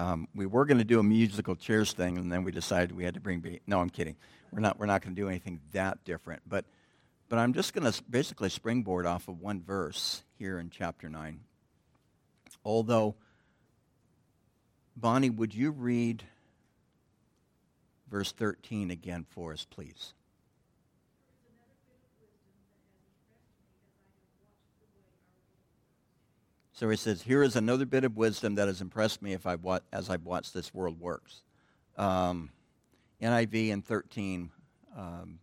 Um, we were going to do a musical chairs thing, and then we decided we had to bring. Be- no, I'm kidding. We're not. We're not going to do anything that different. But, but I'm just going to basically springboard off of one verse here in chapter nine. Although, Bonnie, would you read verse 13 again for us, please? So he says, Here is another bit of wisdom that has impressed me if I've wa- as I've watched this world works. Um, NIV in 13 um,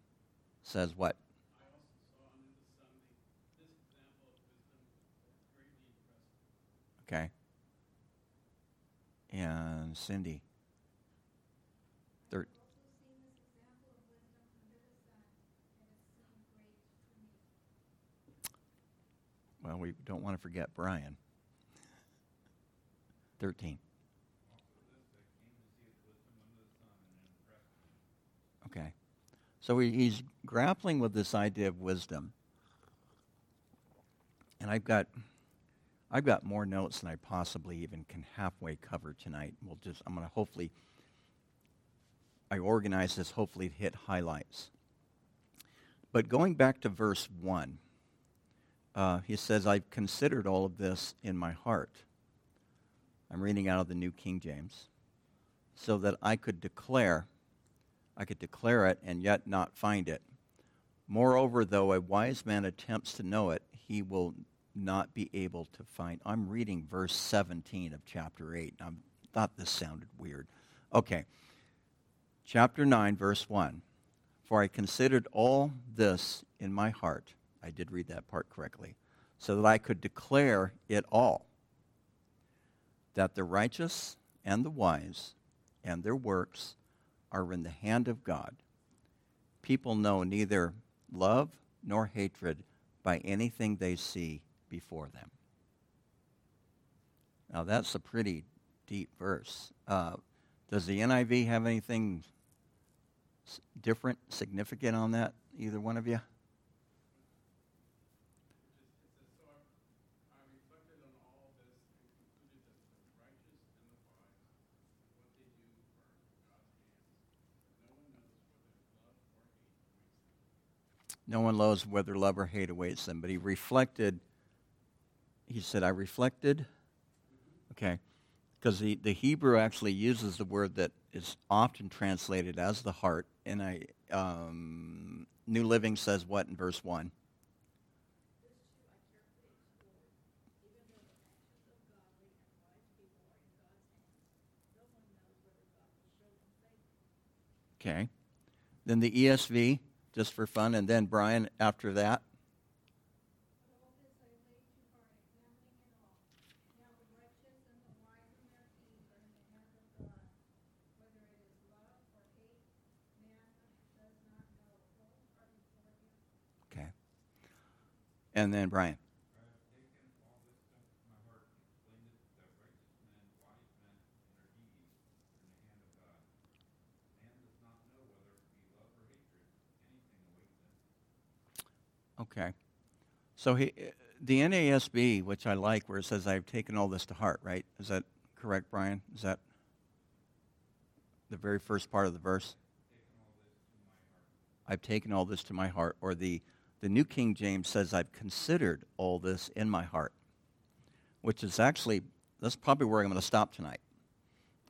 says what? Okay. And Cindy. Thir- well, we don't want to forget Brian. 13. Okay. So he's grappling with this idea of wisdom. And I've got I've got more notes than I possibly even can halfway cover tonight. We'll just I'm going to hopefully I organize this hopefully to hit highlights. But going back to verse 1, uh, he says, I've considered all of this in my heart. I'm reading out of the New King James, so that I could declare, I could declare it and yet not find it. Moreover, though a wise man attempts to know it, he will not be able to find. I'm reading verse 17 of chapter 8. I thought this sounded weird. Okay. Chapter 9, verse 1. For I considered all this in my heart. I did read that part correctly. So that I could declare it all that the righteous and the wise and their works are in the hand of God. People know neither love nor hatred by anything they see before them. Now, that's a pretty deep verse. Uh, does the NIV have anything different, significant on that, either one of you? No one knows whether love or hate awaits them. But he reflected, he said, I reflected. Okay. Because the, the Hebrew actually uses the word that is often translated as the heart. And I, um, New Living says what in verse 1? Okay. Then the ESV just for fun. And then Brian after that. Okay. And then Brian. Okay. So he, the NASB, which I like, where it says, I've taken all this to heart, right? Is that correct, Brian? Is that the very first part of the verse? I've taken all this to my heart. Or the, the New King James says, I've considered all this in my heart, which is actually, that's probably where I'm going to stop tonight.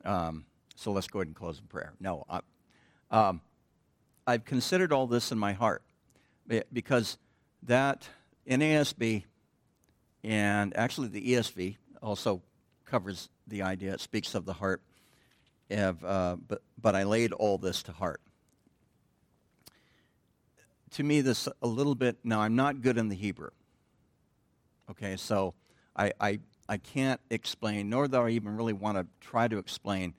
Um, so let's go ahead and close in prayer. No, I, um, I've considered all this in my heart because that NASB and actually the ESV also covers the idea. It speaks of the heart. Of, uh, but, but I laid all this to heart. To me, this a little bit. Now, I'm not good in the Hebrew. Okay, so I, I, I can't explain, nor do I even really want to try to explain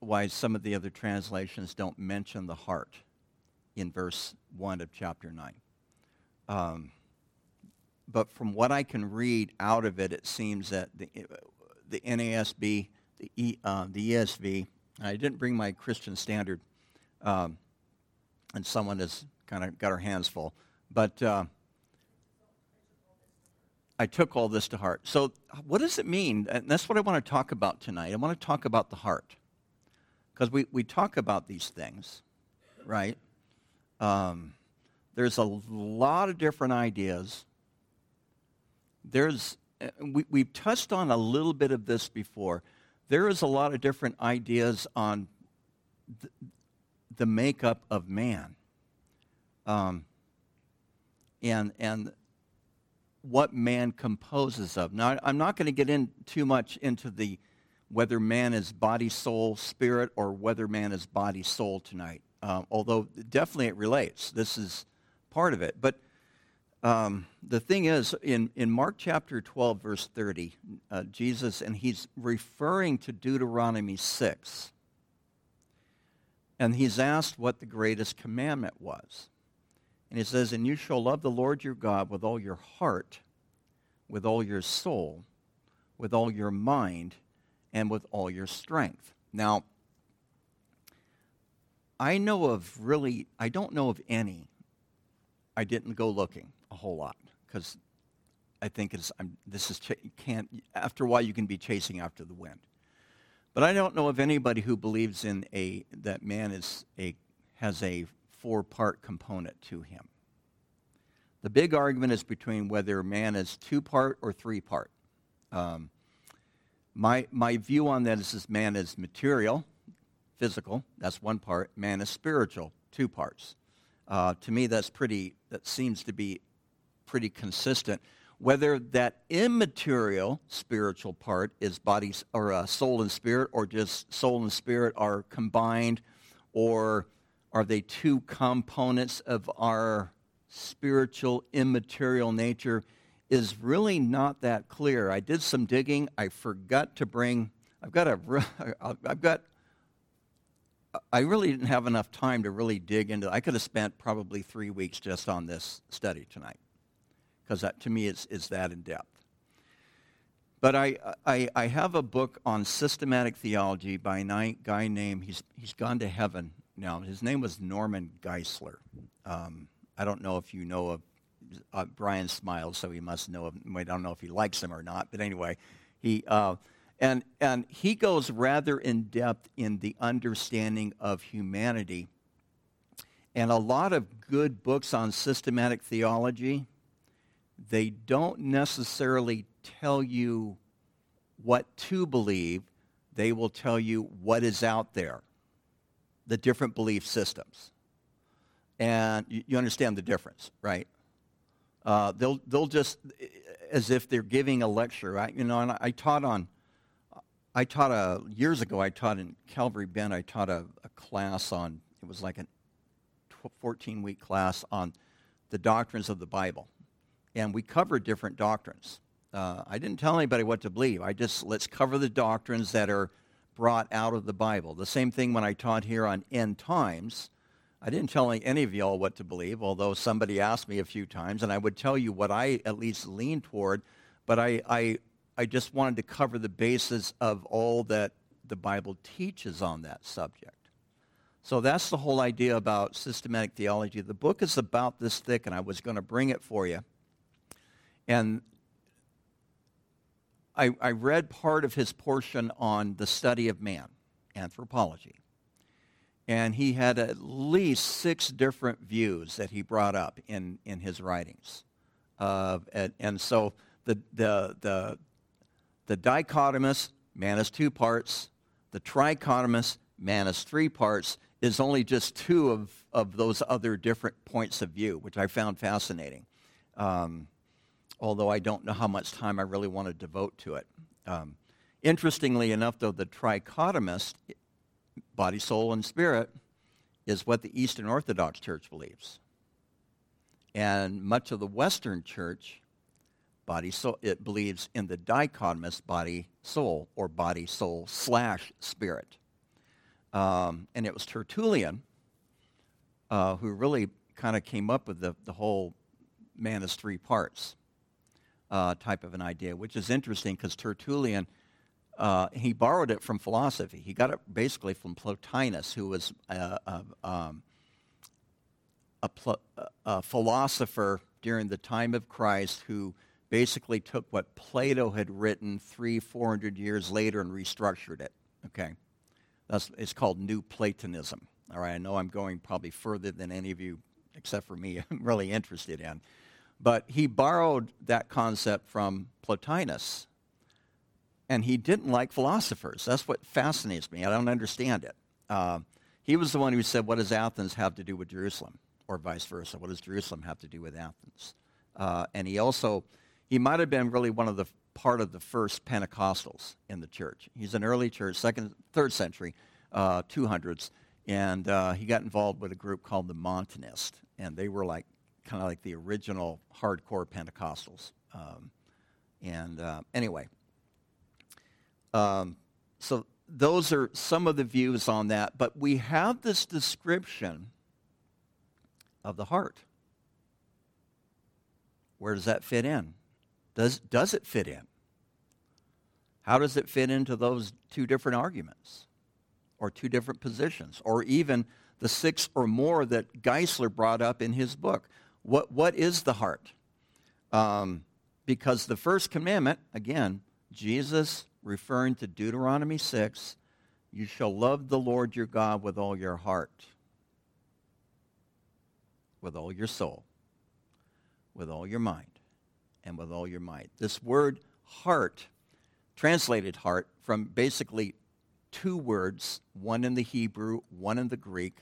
why some of the other translations don't mention the heart in verse 1 of chapter 9. Um, but from what I can read out of it, it seems that the, the NASB, the, e, uh, the ESV, I didn't bring my Christian standard, um, and someone has kind of got her hands full. But uh, I took all this to heart. So, what does it mean? And that's what I want to talk about tonight. I want to talk about the heart. Because we, we talk about these things, right? Um, there's a lot of different ideas. There's, we, we've touched on a little bit of this before. There is a lot of different ideas on th- the makeup of man. Um, and, and what man composes of. Now, I'm not going to get in too much into the whether man is body, soul, spirit, or whether man is body, soul tonight. Um, although definitely it relates. This is part of it. But um, the thing is, in, in Mark chapter 12, verse 30, uh, Jesus, and he's referring to Deuteronomy 6, and he's asked what the greatest commandment was. And he says, And you shall love the Lord your God with all your heart, with all your soul, with all your mind, and with all your strength. Now, I know of really, I don't know of any. I didn't go looking a whole lot because I think it's, I'm, this is, ch- can't, after a while you can be chasing after the wind. But I don't know of anybody who believes in a, that man is a, has a four part component to him. The big argument is between whether man is two part or three part. Um, my, my view on that is, is man is material, physical, that's one part. Man is spiritual, two parts. Uh, to me, that's pretty, that seems to be pretty consistent. Whether that immaterial spiritual part is body or uh, soul and spirit, or just soul and spirit are combined, or are they two components of our spiritual, immaterial nature is really not that clear. I did some digging. I forgot to bring, I've got a, I've got, I really didn't have enough time to really dig into I could have spent probably three weeks just on this study tonight because to me it's, is that in depth. But I, I, I have a book on systematic theology by a guy named, he's, he's gone to heaven now. His name was Norman Geisler. Um, I don't know if you know of uh, Brian smiles, so he must know him. I don't know if he likes him or not, but anyway, he uh, and and he goes rather in depth in the understanding of humanity, and a lot of good books on systematic theology. They don't necessarily tell you what to believe; they will tell you what is out there the different belief systems. And you, you understand the difference, right? Uh, they'll, they'll just, as if they're giving a lecture. right? you know, and I taught on, I taught a, years ago, I taught in Calvary Bend, I taught a, a class on, it was like a 14 week class on the doctrines of the Bible. And we covered different doctrines. Uh, I didn't tell anybody what to believe. I just, let's cover the doctrines that are brought out of the Bible. The same thing when I taught here on end times. I didn't tell any of y'all what to believe, although somebody asked me a few times, and I would tell you what I at least lean toward, but I, I, I just wanted to cover the basis of all that the Bible teaches on that subject. So that's the whole idea about systematic theology. The book is about this thick, and I was going to bring it for you. And I, I read part of his portion on the study of man, anthropology. And he had at least six different views that he brought up in, in his writings. Uh, and, and, so the, the, the, the dichotomous, man is two parts. The trichotomous, man is three parts, is only just two of, of those other different points of view, which I found fascinating. Um, although I don't know how much time I really want to devote to it. Um, interestingly enough, though, the trichotomist, body, soul, and spirit, is what the Eastern Orthodox Church believes. And much of the Western Church, body, it believes in the dichotomous body, soul, or body, soul, slash spirit. Um, and it was Tertullian uh, who really kind of came up with the, the whole man is three parts uh, type of an idea, which is interesting because Tertullian, uh, he borrowed it from philosophy. He got it basically from Plotinus, who was a, a, um, a, a philosopher during the time of Christ who basically took what Plato had written three, four hundred years later and restructured it. Okay, that's it's called New Platonism. All right, I know I'm going probably further than any of you, except for me, I'm really interested in. But he borrowed that concept from Plotinus, and he didn't like philosophers. That's what fascinates me. I don't understand it. Uh, he was the one who said, "What does Athens have to do with Jerusalem?" Or vice versa. What does Jerusalem have to do with Athens? Uh, and he also he might have been really one of the part of the first Pentecostals in the church. He's an early church, second, third century, uh, 200s, and uh, he got involved with a group called the Montanists, and they were like kind of like the original hardcore Pentecostals. Um, and uh, anyway, um, so those are some of the views on that. But we have this description of the heart. Where does that fit in? Does, does it fit in? How does it fit into those two different arguments or two different positions or even the six or more that Geisler brought up in his book? What, what is the heart? Um, because the first commandment, again, Jesus referring to Deuteronomy 6, you shall love the Lord your God with all your heart, with all your soul, with all your mind, and with all your might. This word heart, translated heart, from basically two words, one in the Hebrew, one in the Greek,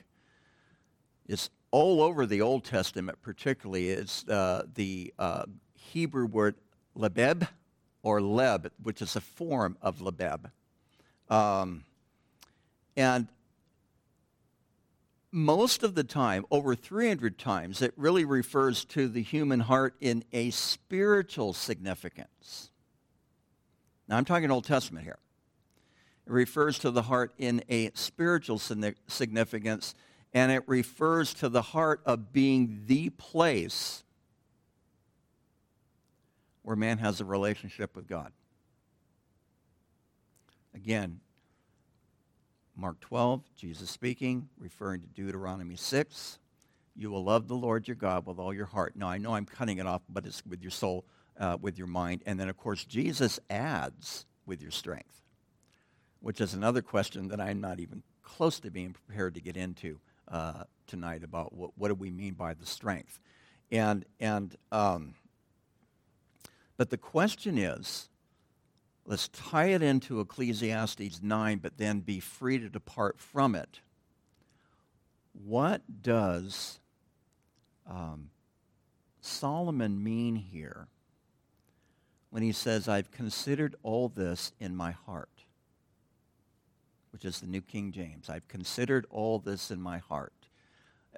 is all over the Old Testament, particularly. It's uh, the uh, Hebrew word lebeb or leb, which is a form of lebeb. Um, and most of the time, over 300 times, it really refers to the human heart in a spiritual significance. Now, I'm talking Old Testament here. It refers to the heart in a spiritual significance, and it refers to the heart of being the place where man has a relationship with God. Again, Mark 12, Jesus speaking, referring to Deuteronomy 6. You will love the Lord your God with all your heart. Now, I know I'm cutting it off, but it's with your soul, uh, with your mind. And then, of course, Jesus adds with your strength, which is another question that I'm not even close to being prepared to get into uh, tonight about what, what do we mean by the strength. And, and um, but the question is, Let's tie it into Ecclesiastes 9, but then be free to depart from it. What does um, Solomon mean here when he says, I've considered all this in my heart? Which is the New King James. I've considered all this in my heart.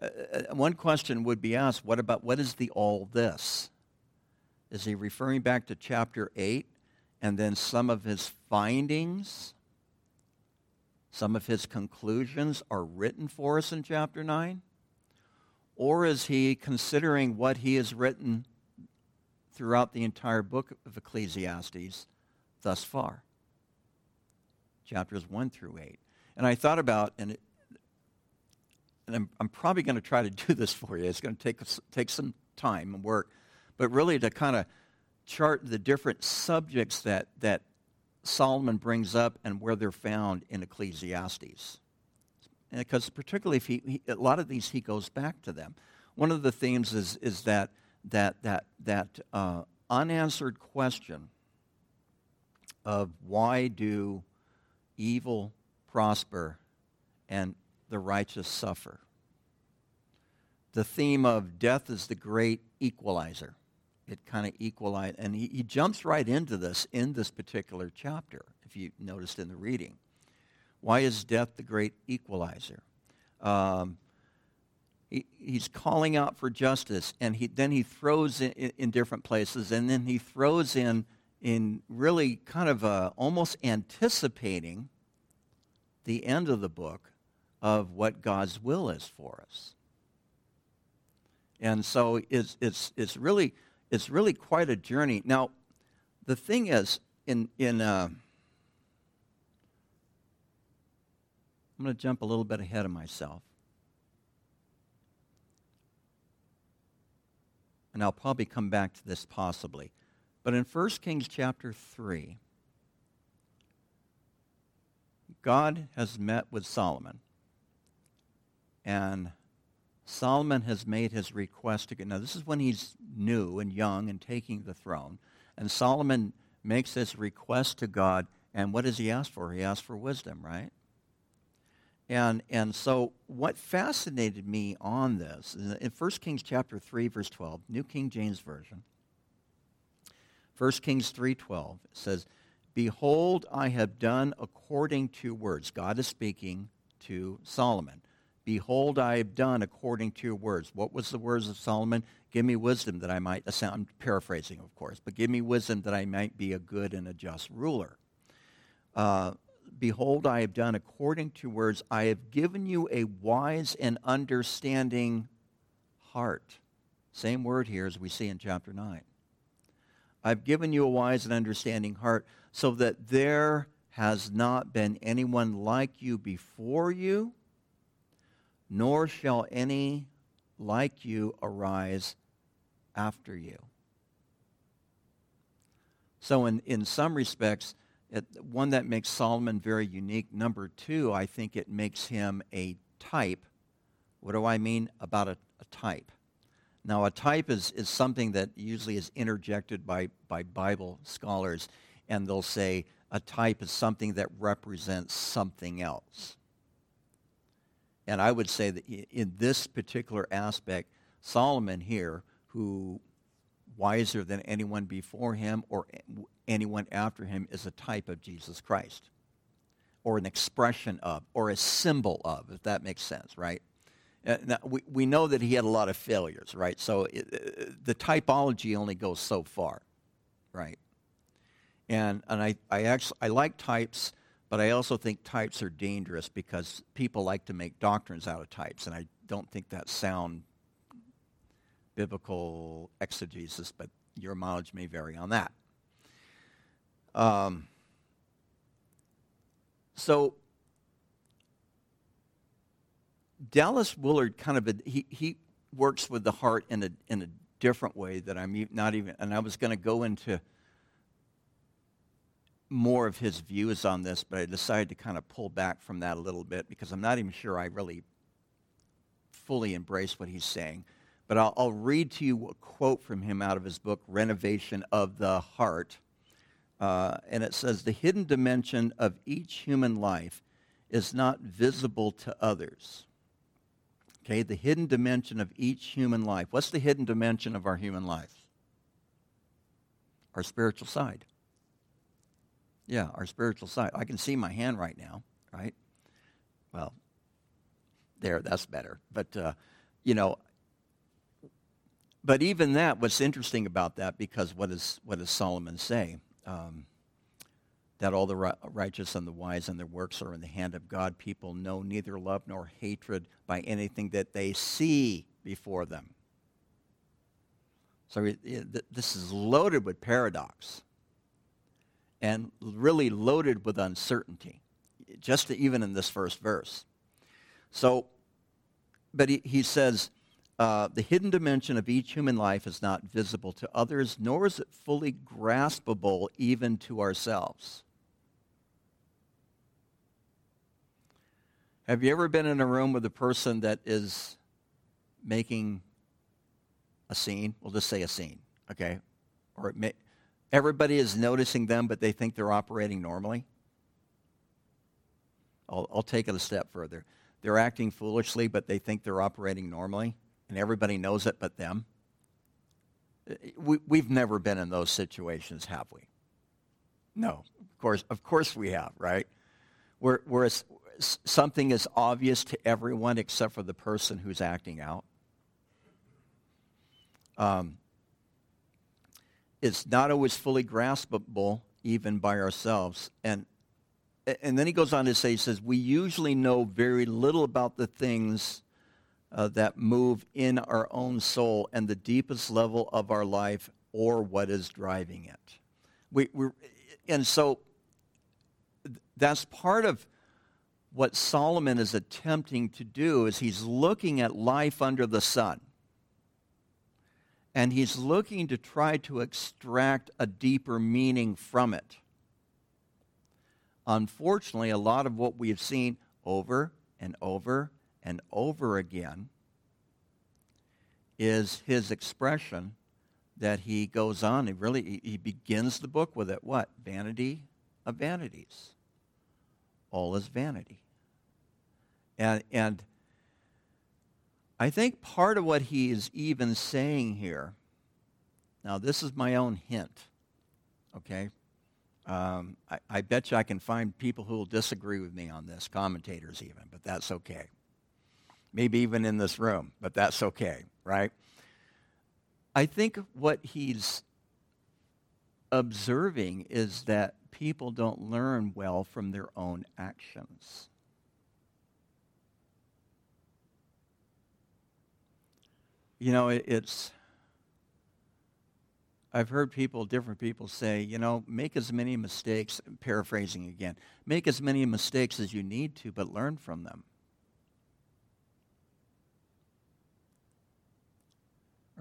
Uh, uh one question would be asked what about what is the all this? Is he referring back to chapter 8 and then some of his findings, some of his conclusions are written for us in chapter 9? Or is he considering what he has written throughout the entire book of Ecclesiastes thus far? Chapters 1 through 8. And I thought about, and, it, and I'm, I'm probably going to try to do this for you. It's going to take, take some time and work. But really to kind of chart the different subjects that, that Solomon brings up and where they're found in Ecclesiastes. Because particularly if he, he, a lot of these he goes back to them. One of the themes is, is that, that, that, that uh, unanswered question of why do evil prosper and the righteous suffer. The theme of death is the great equalizer it kind of equalized. And he, he jumps right into this in this particular chapter, if you noticed in the reading. Why is death the great equalizer? Um, he, he's calling out for justice, and he, then he throws in, in, in different places, and then he throws in, in really kind of uh, almost anticipating the end of the book of what God's will is for us. And so it's, it's, it's really it's really quite a journey. Now, the thing is, in in uh, I'm going to jump a little bit ahead of myself, and I'll probably come back to this possibly. But in 1 Kings chapter 3, God has met with Solomon. And Solomon has made his request get. Now, this is when he's new and young and taking the throne. And Solomon makes this request to God. And what does he ask for? He asks for wisdom, right? And, and so what fascinated me on this, in 1 Kings chapter 3, verse 12, New King James Version, 1 Kings 3.12 says, Behold, I have done according to words. God is speaking to Solomon. Behold, I have done according to your words. What was the words of Solomon? Give me wisdom that I might, I'm paraphrasing, of course, but give me wisdom that I might be a good and a just ruler. Uh, Behold, I have done according to words. I have given you a wise and understanding heart. Same word here as we see in chapter 9. I've given you a wise and understanding heart so that there has not been anyone like you before you, nor shall any like you arise after you. So, in, in some respects, it, one that makes Solomon very unique. Number two, I think it makes him a type. What do I mean about a, a type? Now, a type is, is something that usually is interjected by, by Bible scholars, and they'll say a type is something that represents something else. And I would say that in this particular aspect, Solomon here, who wiser than anyone before him or anyone after him, is a type of Jesus Christ, or an expression of, or a symbol of, if that makes sense, right? Uh, now, we, we know that he had a lot of failures, right? So it, uh, the typology only goes so far, right? And, and I, I actually I like types, but I also think types are dangerous because people like to make doctrines out of types, and I don't think that's sound biblical exegesis, but your mileage may vary on that. Um, so Dallas Willard kind of a, he he works with the heart in a in a different way that I'm not even and I was going to go into more of his views on this, but I decided to kind of pull back from that a little bit because I'm not even sure I really fully embrace what he's saying. But I'll, I'll read to you a quote from him out of his book, Renovation of the Heart. Uh, and it says, The hidden dimension of each human life is not visible to others. Okay, the hidden dimension of each human life. What's the hidden dimension of our human life? Our spiritual side. Yeah, our spiritual side. I can see my hand right now, right? Well, there, that's better. But, uh, you know, but even that, what's interesting about that, because what, is, what does Solomon say? Um, that all the righteous and the wise and their works are in the hand of God. People know neither love nor hatred by anything that they see before them. So this is loaded with paradox and really loaded with uncertainty, just even in this first verse. So, but he, he says, uh, the hidden dimension of each human life is not visible to others, nor is it fully graspable even to ourselves. Have you ever been in a room with a person that is making a scene? We'll just say a scene, okay? Or may, everybody is noticing them, but they think they're operating normally? I'll, I'll take it a step further. They're acting foolishly, but they think they're operating normally, and everybody knows it but them. We, we've never been in those situations, have we? No, of course, of course we have, right? We're, we're, something is obvious to everyone except for the person who's acting out. Um, it's not always fully graspable even by ourselves. And, and then he goes on to say, he says, we usually know very little about the things uh, that move in our own soul and the deepest level of our life or what is driving it. We, we're, and so that's part of what Solomon is attempting to do is he's looking at life under the sun. and he's looking to try to extract a deeper meaning from it. Unfortunately, a lot of what we've seen over and over and over again is his expression that he goes on. He really he begins the book with it. What? Vanity of vanities. All is vanity. And and I think part of what he is even saying here, now this is my own hint, okay? Um, I, I bet you I can find people who will disagree with me on this, commentators even, but that's okay. Maybe even in this room, but that's okay, right? I think what he's observing is that people don't learn well from their own actions. you know, it, it's, I've heard people, different people say, you know, make as many mistakes, paraphrasing again, make as many mistakes as you need to, but learn from them.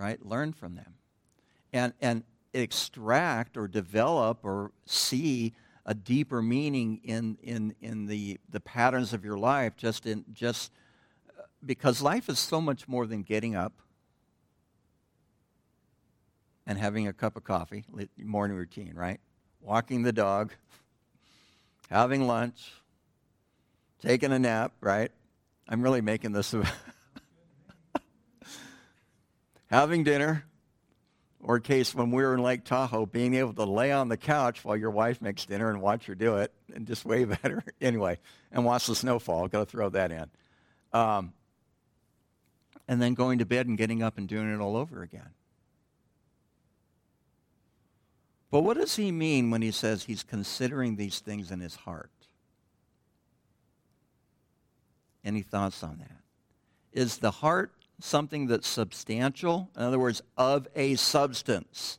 Right? Learn from them. And, and extract or develop or see a deeper meaning in, in, in the, the patterns of your life just in just uh, because life is so much more than getting up and having a cup of coffee, morning routine, right? Walking the dog, having lunch, taking a nap, right? I'm really making this having dinner, or case when we were in Lake Tahoe, being able to lay on the couch while your wife makes dinner and watch her do it and just wave at her anyway, and watch the snowfall. Got to throw that in. Um, and then going to bed and getting up and doing it all over again. But what does he mean when he says he's considering these things in his heart? Any thoughts on that? Is the heart something that's substantial? In other words, of a substance?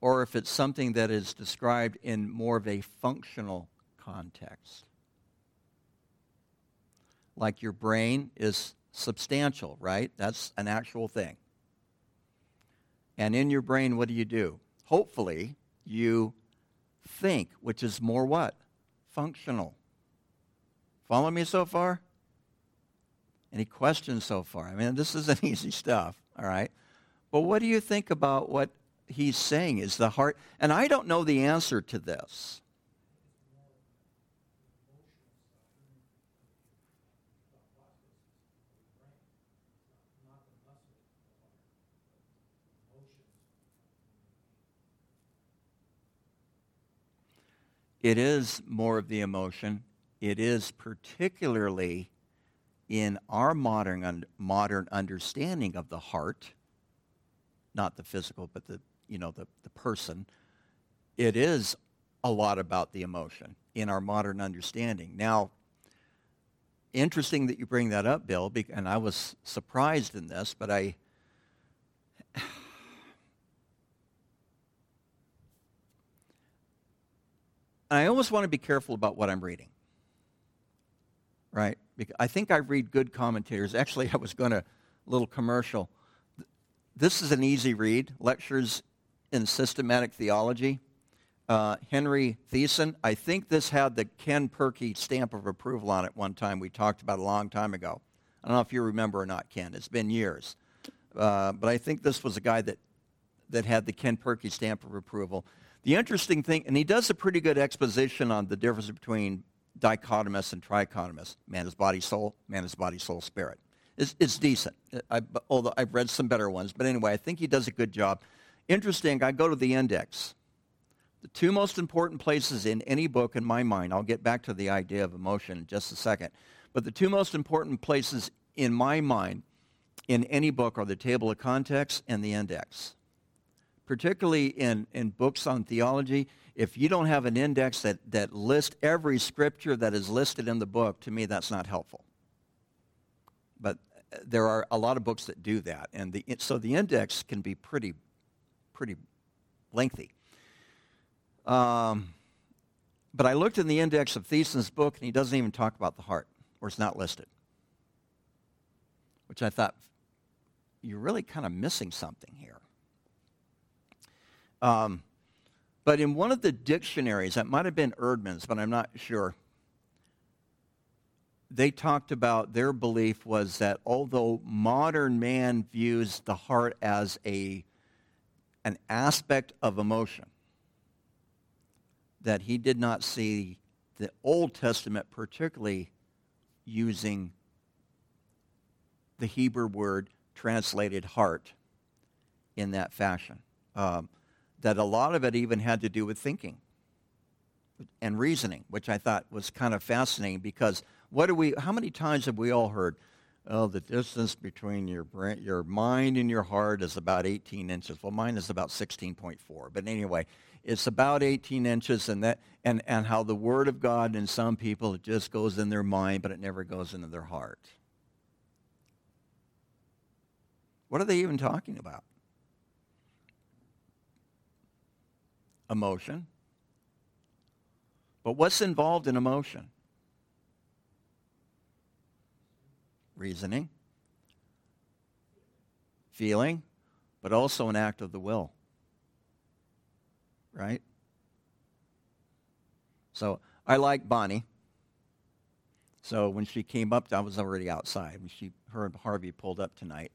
Or if it's something that is described in more of a functional context? Like your brain is substantial, right? That's an actual thing. And in your brain, what do you do? hopefully, you think, which is more what? Functional. Follow me so far? Any questions so far? I mean, this isn't easy stuff, all right? But what do you think about what he's saying is the heart? And I don't know the answer to this. it is more of the emotion. It is particularly in our modern, un- modern understanding of the heart, not the physical, but the, you know, the, the person, it is a lot about the emotion in our modern understanding. Now, interesting that you bring that up, Bill, and I was surprised in this, but I I always want to be careful about what I'm reading. Right? I think I read good commentators. Actually, I was going to, a little commercial. This is an easy read. Lectures in Systematic Theology. Uh, Henry Thiessen. I think this had the Ken Perky stamp of approval on it one time. We talked about a long time ago. I don't know if you remember or not, Ken. It's been years. Uh, but I think this was a guy that, that had the Ken Perky stamp of approval. The interesting thing, and he does a pretty good exposition on the difference between dichotomous and trichotomous man is body, soul, man is body, soul, spirit. It's, it's decent, I, although I've read some better ones. But anyway, I think he does a good job. Interesting, I go to the index. The two most important places in any book, in my mind, I'll get back to the idea of emotion in just a second, but the two most important places in my mind in any book are the table of contents and the index particularly in, in books on theology, if you don't have an index that, that lists every scripture that is listed in the book, to me that's not helpful. But uh, there are a lot of books that do that, and the, so the index can be pretty, pretty lengthy. Um, but I looked in the index of Thiessen's book, and he doesn't even talk about the heart, or it's not listed, which I thought you're really kind of missing something here. Um, but in one of the dictionaries, that might have been Eerdmans, but I'm not sure, they talked about their belief was that although modern man views the heart as a, an aspect of emotion, that he did not see the Old Testament particularly using the Hebrew word translated heart in that fashion. Um, that a lot of it even had to do with thinking and reasoning, which I thought was kind of fascinating because what do we, how many times have we all heard, oh, the distance between your, brain, your mind and your heart is about 18 inches. Well, mine is about 16.4. But anyway, it's about 18 inches and that, and, and how the Word of God in some people, it just goes in their mind, but it never goes into their heart. What are they even talking about? Emotion. But what's involved in emotion? Reasoning, feeling, but also an act of the will. Right? So I like Bonnie. So when she came up, I was already outside. When she, her and Harvey pulled up tonight,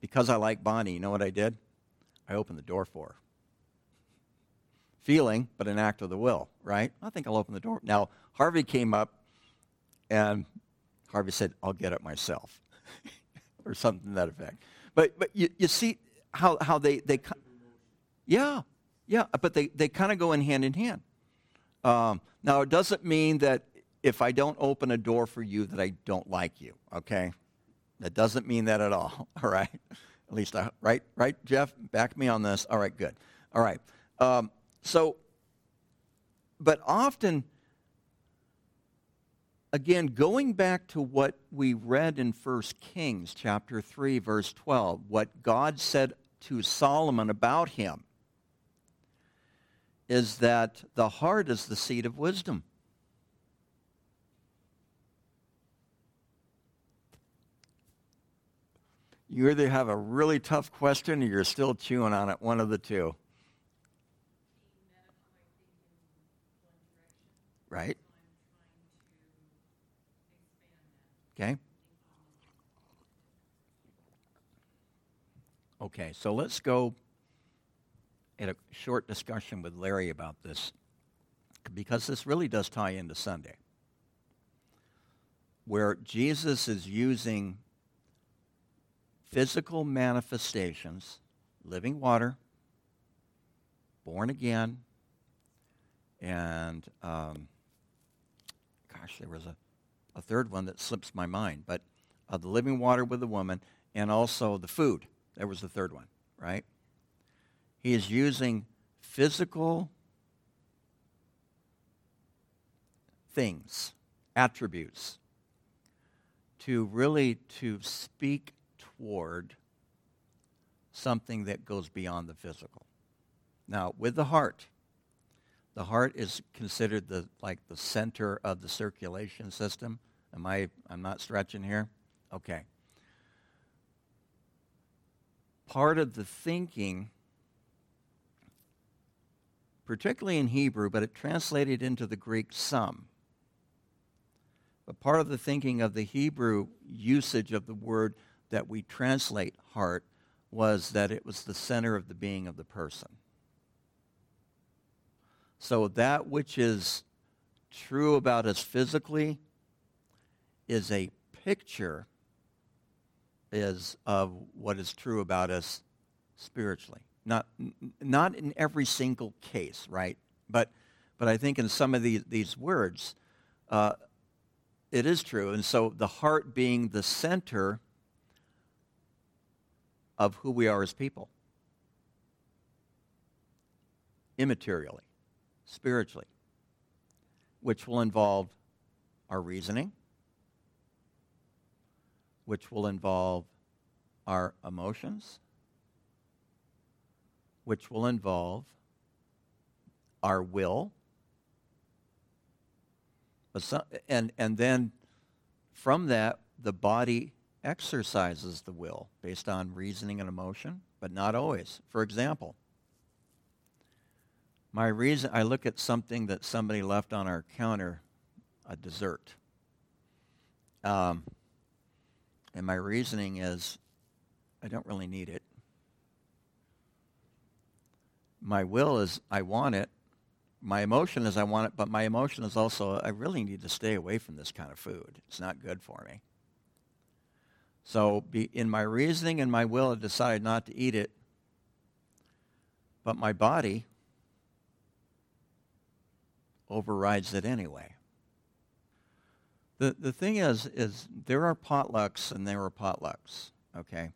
because I like Bonnie, you know what I did? I opened the door for her. Feeling, but an act of the will, right? I think I'll open the door. Now, Harvey came up and Harvey said, I'll get it myself, or something to that effect. But, but you, you see how, how they, they, yeah, yeah, but they, they kind of go in hand in hand. Um, now, it doesn't mean that if I don't open a door for you that I don't like you, okay? That doesn't mean that at all, all right? At least, I, right, right, Jeff? Back me on this. All right, good. All right. Um, so, but often, again, going back to what we read in 1 Kings chapter 3, verse 12, what God said to Solomon about him is that the heart is the seat of wisdom. You either have a really tough question or you're still chewing on it, one of the two. Right? Okay. Okay, so let's go at a short discussion with Larry about this because this really does tie into Sunday, where Jesus is using physical manifestations, living water, born again, and um, gosh, there was a, a third one that slips my mind, but uh, the living water with the woman, and also the food. There was the third one, right? He is using physical things, attributes, to really to speak toward something that goes beyond the physical. Now, with the heart, the heart is considered the like the center of the circulation system. Am I I'm not stretching here? Okay. Part of the thinking particularly in Hebrew, but it translated into the Greek some. But part of the thinking of the Hebrew usage of the word that we translate heart was that it was the center of the being of the person. So that which is true about us physically is a picture is of what is true about us spiritually. Not, not in every single case, right? But, but I think in some of these, these words, uh, it is true. And so the heart being the center of who we are as people, immaterially, spiritually, which will involve our reasoning, which will involve our emotions, which will involve our will. and, and then from that, the body exercises the will based on reasoning and emotion, but not always. For example, my reason I look at something that somebody left on our counter, a dessert. Um, and my reasoning is I don't really need it. My will is I want it. My emotion is I want it, but my emotion is also I really need to stay away from this kind of food. It's not good for me. So be, in my reasoning and my will, I decided not to eat it. But my body overrides it anyway. The, the thing is, is there are potlucks and there are potlucks, okay?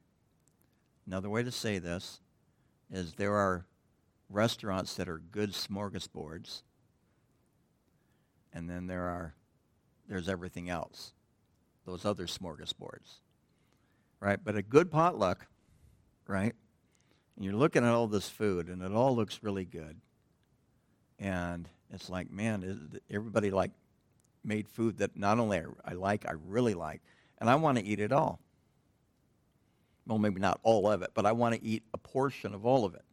Another way to say this is there are restaurants that are good smorgasbords, and then there are, there's everything else, those other smorgasbords, right? But a good potluck, right? And you're looking at all this food, and it all looks really good. And it's like, man, everybody like made food that not only I like, I really like, and I want to eat it all. Well, maybe not all of it, but I want to eat a portion of all of it.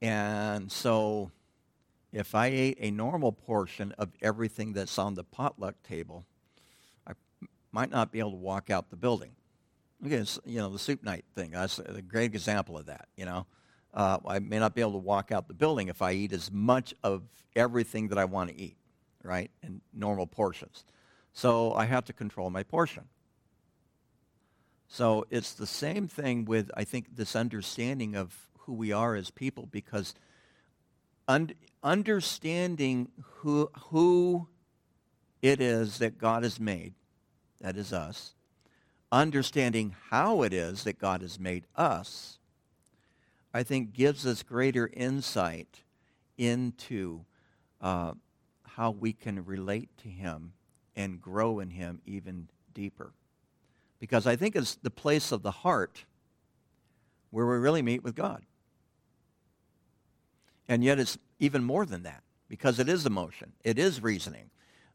And so if I ate a normal portion of everything that's on the potluck table, I might not be able to walk out the building. Okay, you know, the soup night thing, that's a great example of that, you know. Uh, I may not be able to walk out the building if I eat as much of everything that I want to eat right, in normal portions. So I have to control my portion. So it's the same thing with, I think, this understanding of who we are as people because un- understanding who, who it is that God has made, that is us, understanding how it is that God has made us, I think gives us greater insight into uh, how we can relate to him and grow in him even deeper. Because I think it's the place of the heart where we really meet with God. And yet it's even more than that because it is emotion, it is reasoning,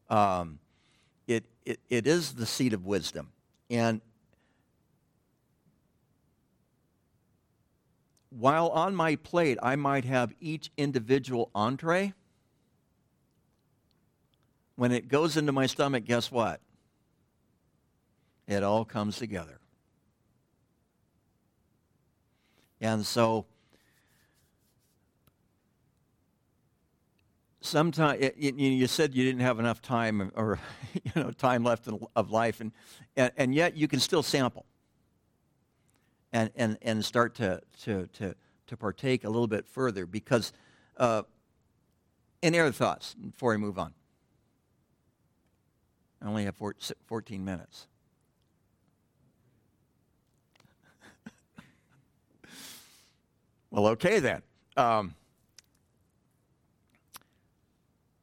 um, it, it, it is the seat of wisdom. And while on my plate I might have each individual entree, when it goes into my stomach, guess what? It all comes together. And so, sometimes you said you didn't have enough time or you know time left of life, and, and, and yet you can still sample and, and, and start to, to, to, to partake a little bit further because uh, any other thoughts before we move on? I only have 14 minutes. well, okay then. Um,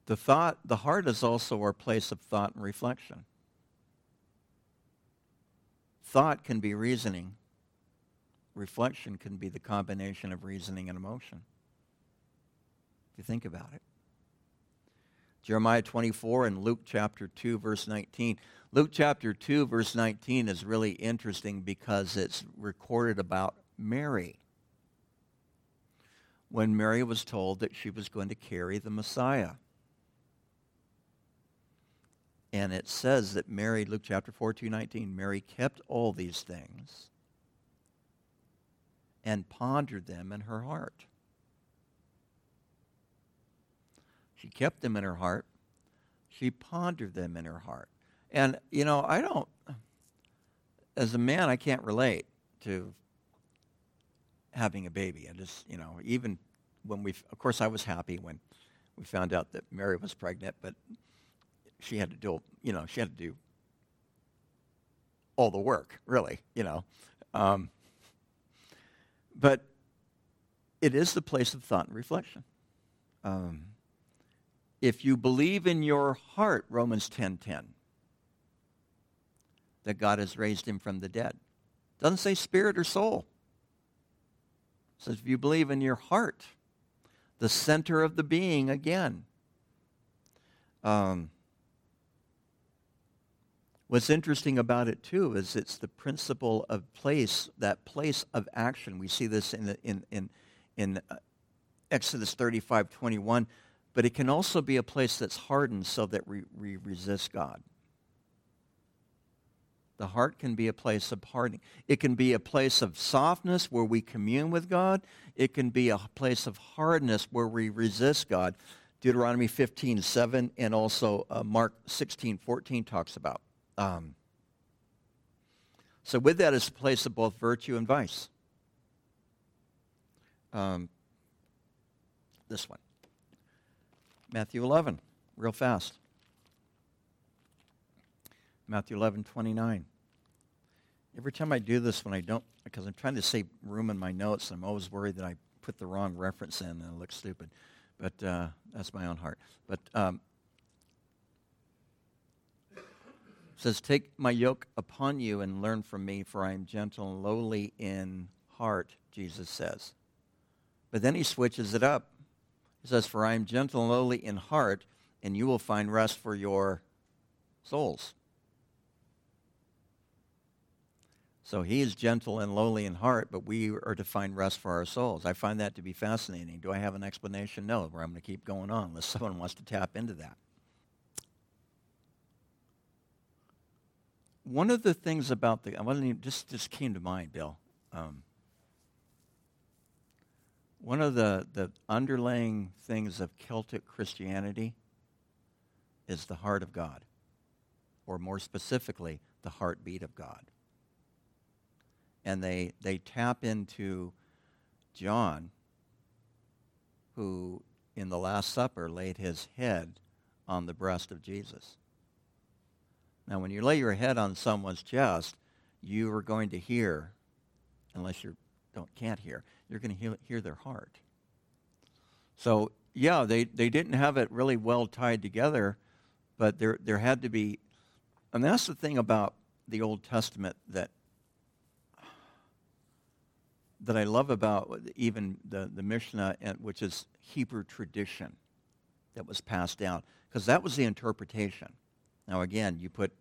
the thought, the heart is also our place of thought and reflection. Thought can be reasoning. Reflection can be the combination of reasoning and emotion. If you think about it. Jeremiah 24 and Luke chapter 2, verse 19. Luke chapter 2, verse 19 is really interesting because it's recorded about Mary. When Mary was told that she was going to carry the Messiah. And it says that Mary, Luke chapter 4, 2, 19, Mary kept all these things and pondered them in her heart. She kept them in her heart. She pondered them in her heart. And, you know, I don't, as a man, I can't relate to having a baby. I just, you know, even when we, of course, I was happy when we found out that Mary was pregnant, but she had to do, you know, she had to do all the work, really, you know. Um, but it is the place of thought and reflection. Um, if you believe in your heart, Romans 10:10, that God has raised him from the dead. Doesn't say spirit or soul. It says if you believe in your heart, the center of the being again. Um, What's interesting about it too is it's the principle of place, that place of action. We see this in in in, in uh, Exodus 35, 21, but it can also be a place that's hardened so that we, we resist God. The heart can be a place of hardening. It can be a place of softness where we commune with God. It can be a place of hardness where we resist God. Deuteronomy 15, 7, and also uh, Mark 16, 14 talks about. Um, so with that is a place of both virtue and vice. Um, this one. Matthew 11, real fast. Matthew 11, 29. Every time I do this when I don't, because I'm trying to save room in my notes, I'm always worried that I put the wrong reference in and it looks stupid. But uh, that's my own heart. But um, says, Take my yoke upon you and learn from me, for I am gentle and lowly in heart, Jesus says. But then he switches it up. He says, For I am gentle and lowly in heart, and you will find rest for your souls. So he is gentle and lowly in heart, but we are to find rest for our souls. I find that to be fascinating. Do I have an explanation? No, where I'm going to keep going on unless someone wants to tap into that. One of the things about the, I wasn't even, just, just came to mind, Bill. Um, one of the, the underlying things of Celtic Christianity is the heart of God, or more specifically, the heartbeat of God and they, they tap into John, who in the Last Supper laid his head on the breast of Jesus. Now, when you lay your head on someone's chest, you are going to hear, unless you don't can't hear, you're going to hear, hear their heart. So, yeah, they, they didn't have it really well tied together, but there, there had to be, and that's the thing about the Old Testament that that I love about even the, the Mishnah, eh, which is Hebrew tradition that was passed down, because that was the interpretation. Now, again, you put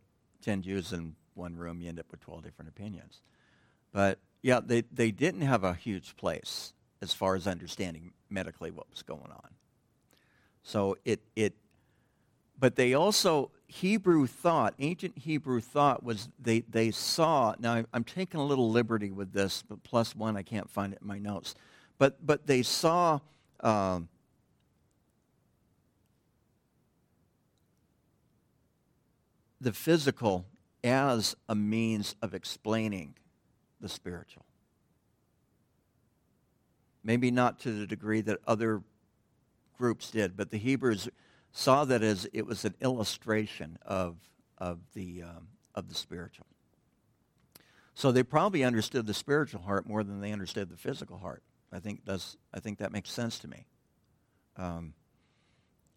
10 Jews in one room, you end up with 12 different opinions. But yeah, they, they didn't have a huge place as far as understanding medically what was going on. So it, it but they also Hebrew thought, ancient Hebrew thought was they, they saw, now I'm taking a little liberty with this, but plus one, I can't find it in my notes. But, but they saw um, the physical as a means of explaining the spiritual. Maybe not to the degree that other groups did, but the Hebrews saw that as it was an illustration of, of, the, um, of the spiritual. So they probably understood the spiritual heart more than they understood the physical heart. I think, that's, I think that makes sense to me. Um,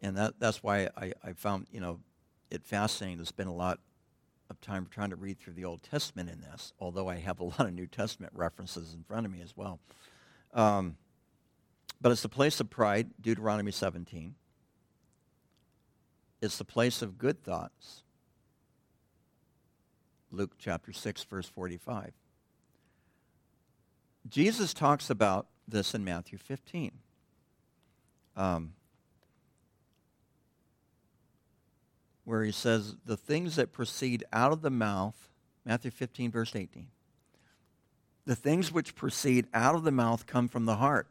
and that, that's why I, I found you know, it fascinating to spend a lot of time trying to read through the Old Testament in this, although I have a lot of New Testament references in front of me as well. Um, but it's the place of pride, Deuteronomy 17. It's the place of good thoughts. Luke chapter 6, verse 45. Jesus talks about this in Matthew 15. Um, where he says, the things that proceed out of the mouth, Matthew 15, verse 18. The things which proceed out of the mouth come from the heart.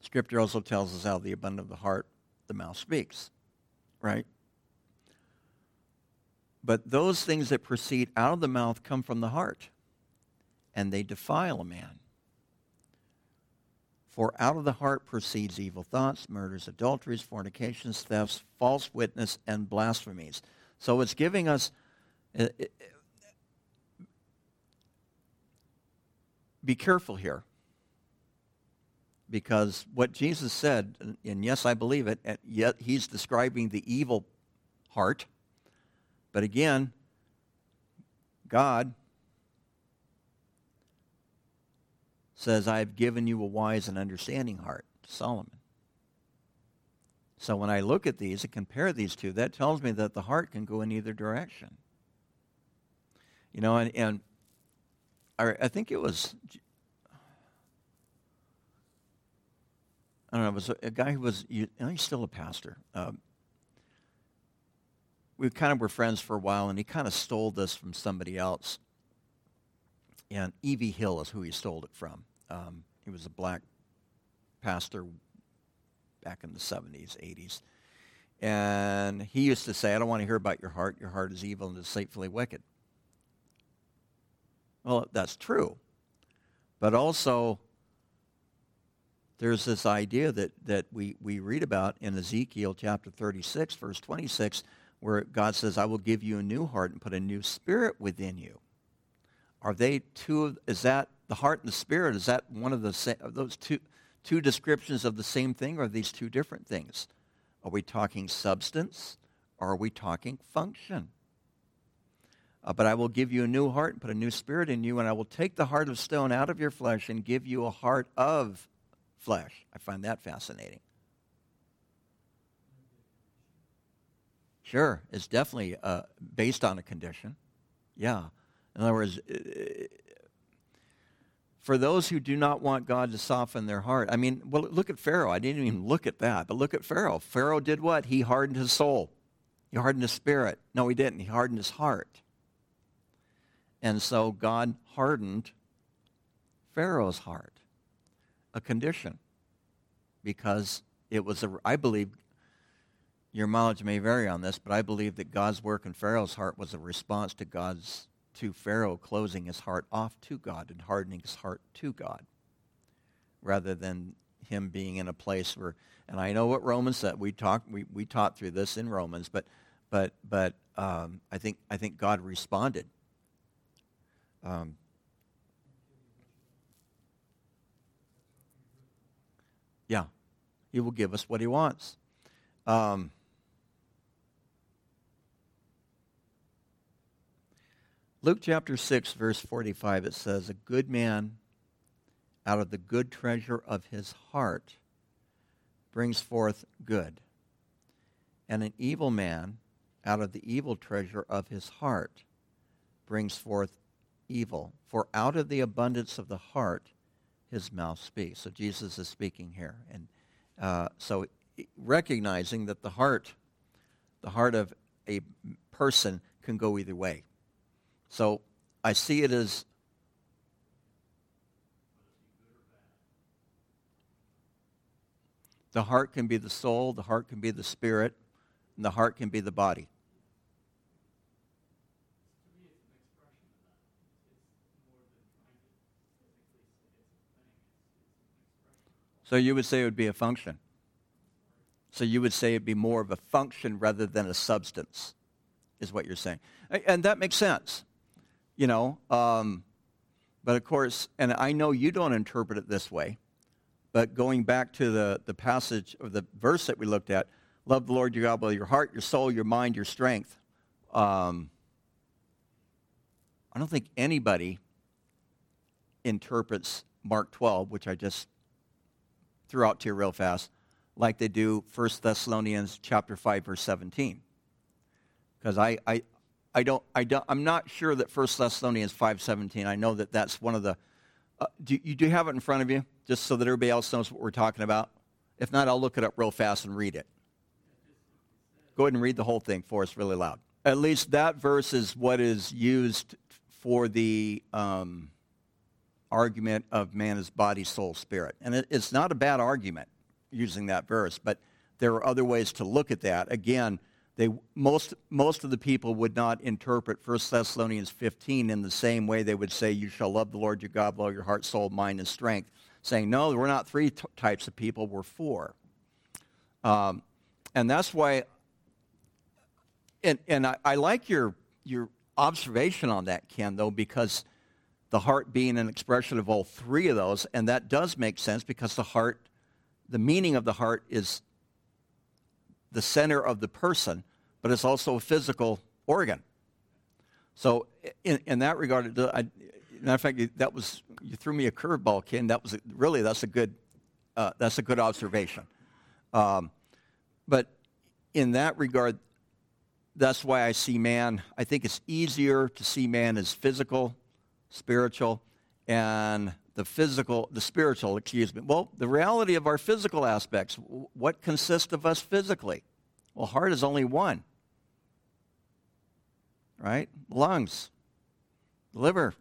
Scripture also tells us of the abundance of the heart the mouth speaks, right? But those things that proceed out of the mouth come from the heart, and they defile a man. For out of the heart proceeds evil thoughts, murders, adulteries, fornications, thefts, false witness, and blasphemies. So it's giving us. Uh, uh, be careful here because what Jesus said, and yes, I believe it, yet he's describing the evil heart. But again, God says, I have given you a wise and understanding heart, Solomon. So when I look at these and compare these two, that tells me that the heart can go in either direction. You know, and, and I, I think it was, I don't know, it was a, a guy who was, you know, he's still a pastor. Um, we kind of were friends for a while, and he kind of stole this from somebody else. And E.V. Hill is who he stole it from. Um, he was a black pastor back in the 70s, 80s. And he used to say, I don't want to hear about your heart. Your heart is evil and deceitfully wicked. Well, that's true. But also, there's this idea that, that we, we read about in Ezekiel chapter 36, verse 26, where God says, I will give you a new heart and put a new spirit within you. Are they two, of, is that the heart and the spirit, is that one of the, those two, two descriptions of the same thing, or are these two different things? Are we talking substance, or are we talking function? Uh, but I will give you a new heart and put a new spirit in you, and I will take the heart of stone out of your flesh and give you a heart of flesh. I find that fascinating. Sure, it's definitely uh, based on a condition. Yeah. In other words, for those who do not want God to soften their heart. I mean, well, look at Pharaoh. I didn't even look at that, but look at Pharaoh. Pharaoh did what? He hardened his soul. He hardened his spirit. No, he didn't. He hardened his heart. And so God hardened Pharaoh's heart, a condition, because it was, a, I believe, your mileage may vary on this, but I believe that God's work in Pharaoh's heart was a response to God's to Pharaoh closing his heart off to God and hardening his heart to God rather than him being in a place where and I know what Romans said. We talked we, we taught through this in Romans but but but um, I think I think God responded. Um, yeah. He will give us what he wants. Um, Luke chapter 6, verse 45, it says, A good man out of the good treasure of his heart brings forth good, and an evil man out of the evil treasure of his heart brings forth evil. For out of the abundance of the heart his mouth speaks. So Jesus is speaking here. And uh, so recognizing that the heart, the heart of a person can go either way. So I see it as the heart can be the soul, the heart can be the spirit, and the heart can be the body. So you would say it would be a function. So you would say it'd be more of a function rather than a substance, is what you're saying. And that makes sense you know. Um, but of course, and I know you don't interpret it this way, but going back to the, the passage or the verse that we looked at, love the Lord your God with your heart, your soul, your mind, your strength. Um, I don't think anybody interprets Mark 12, which I just threw out to you real fast, like they do 1 Thessalonians chapter 5, verse 17. Because I, I, I don't, I don't, I'm not sure that 1 Thessalonians 5.17, I know that that's one of the, uh, do, you, do have it in front of you, just so that everybody else knows what we're talking about? If not, I'll look it up real fast and read it. Go ahead and read the whole thing for us really loud. At least that verse is what is used for the um, argument of man is body, soul, spirit. And it, it's not a bad argument using that verse, but there are other ways to look at that. Again, they, most, most of the people would not interpret 1 Thessalonians 15 in the same way they would say, You shall love the Lord your God with all your heart, soul, mind, and strength. Saying, No, we're not three t- types of people, we're four. Um, and that's why, and, and I, I like your, your observation on that, Ken, though, because the heart being an expression of all three of those, and that does make sense because the heart, the meaning of the heart is the center of the person, but it's also a physical organ. So in, in that regard, I, matter of fact, that was you threw me a curveball, Ken. That was really that's a good uh, that's a good observation. Um, but in that regard, that's why I see man, I think it's easier to see man as physical, spiritual, and the physical, the spiritual, excuse me. Well, the reality of our physical aspects, what consists of us physically? Well, heart is only one, right? Lungs, liver,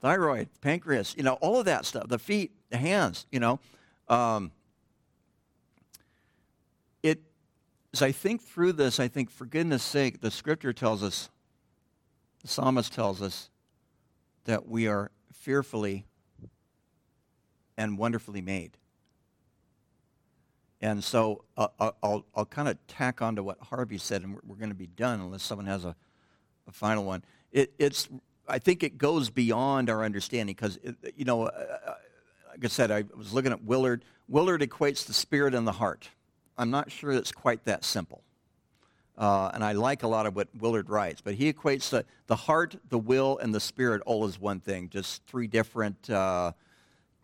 thyroid, pancreas, you know, all of that stuff, the feet, the hands, you know. Um, it, as I think through this, I think, for goodness sake, the scripture tells us, the psalmist tells us, that we are fearfully and wonderfully made. And so uh, uh I'll, I'll kind of tack on to what Harvey said, and we're, we're going to be done unless someone has a, a final one. It, it's, I think it goes beyond our understanding because, you know, uh, uh, like I said, I was looking at Willard. Willard equates the spirit and the heart. I'm not sure it's quite that simple. Uh, and I like a lot of what Willard writes, but he equates the, the heart, the will, and the spirit all as one thing, just three different uh,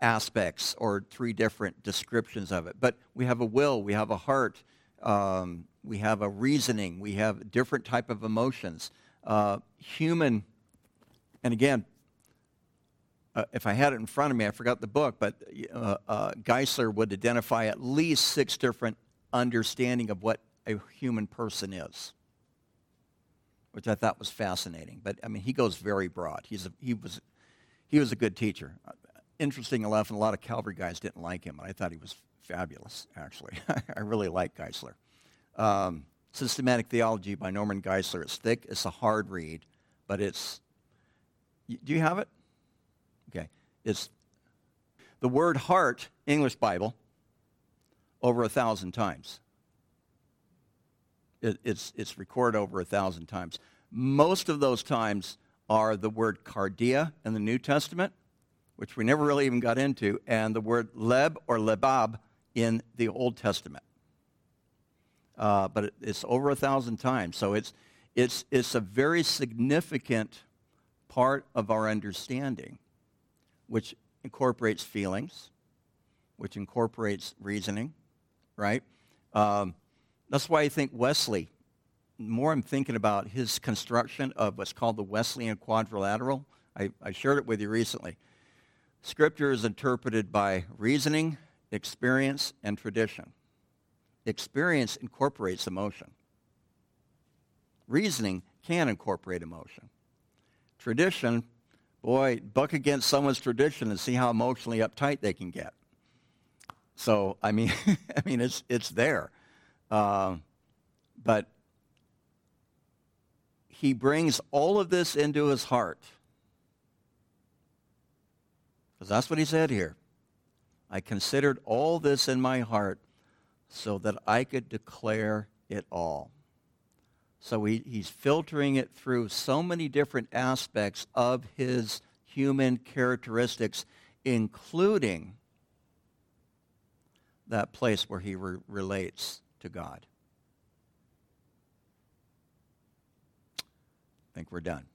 aspects or three different descriptions of it. But we have a will, we have a heart, um, we have a reasoning, we have different type of emotions. Uh, human, and again, uh, if I had it in front of me, I forgot the book, but uh, uh, Geisler would identify at least six different understanding of what a human person is, which I thought was fascinating. But I mean, he goes very broad. He's a, he was he was a good teacher. Interesting enough, and a lot of Calvary guys didn't like him, and I thought he was fabulous. Actually, I really like Geisler. Um, Systematic Theology by Norman Geisler. It's thick. It's a hard read, but it's. Do you have it? Okay. It's the word heart, English Bible, over a thousand times. It, it's, it's recorded over a thousand times. Most of those times are the word cardia in the New Testament, which we never really even got into, and the word leb or lebab in the Old Testament. Uh, but it, it's over a thousand times. So it's, it's, it's a very significant part of our understanding, which incorporates feelings, which incorporates reasoning, right? Um, that's why I think Wesley, more I'm thinking about his construction of what's called the Wesleyan quadrilateral. I, I shared it with you recently. Scripture is interpreted by reasoning, experience, and tradition. Experience incorporates emotion. Reasoning can incorporate emotion. Tradition, boy, buck against someone's tradition and see how emotionally uptight they can get. So, I mean, I mean, it's, it's there. Uh, but he brings all of this into his heart. Because that's what he said here. I considered all this in my heart so that I could declare it all. So he, he's filtering it through so many different aspects of his human characteristics, including that place where he re- relates to God. I think we're done.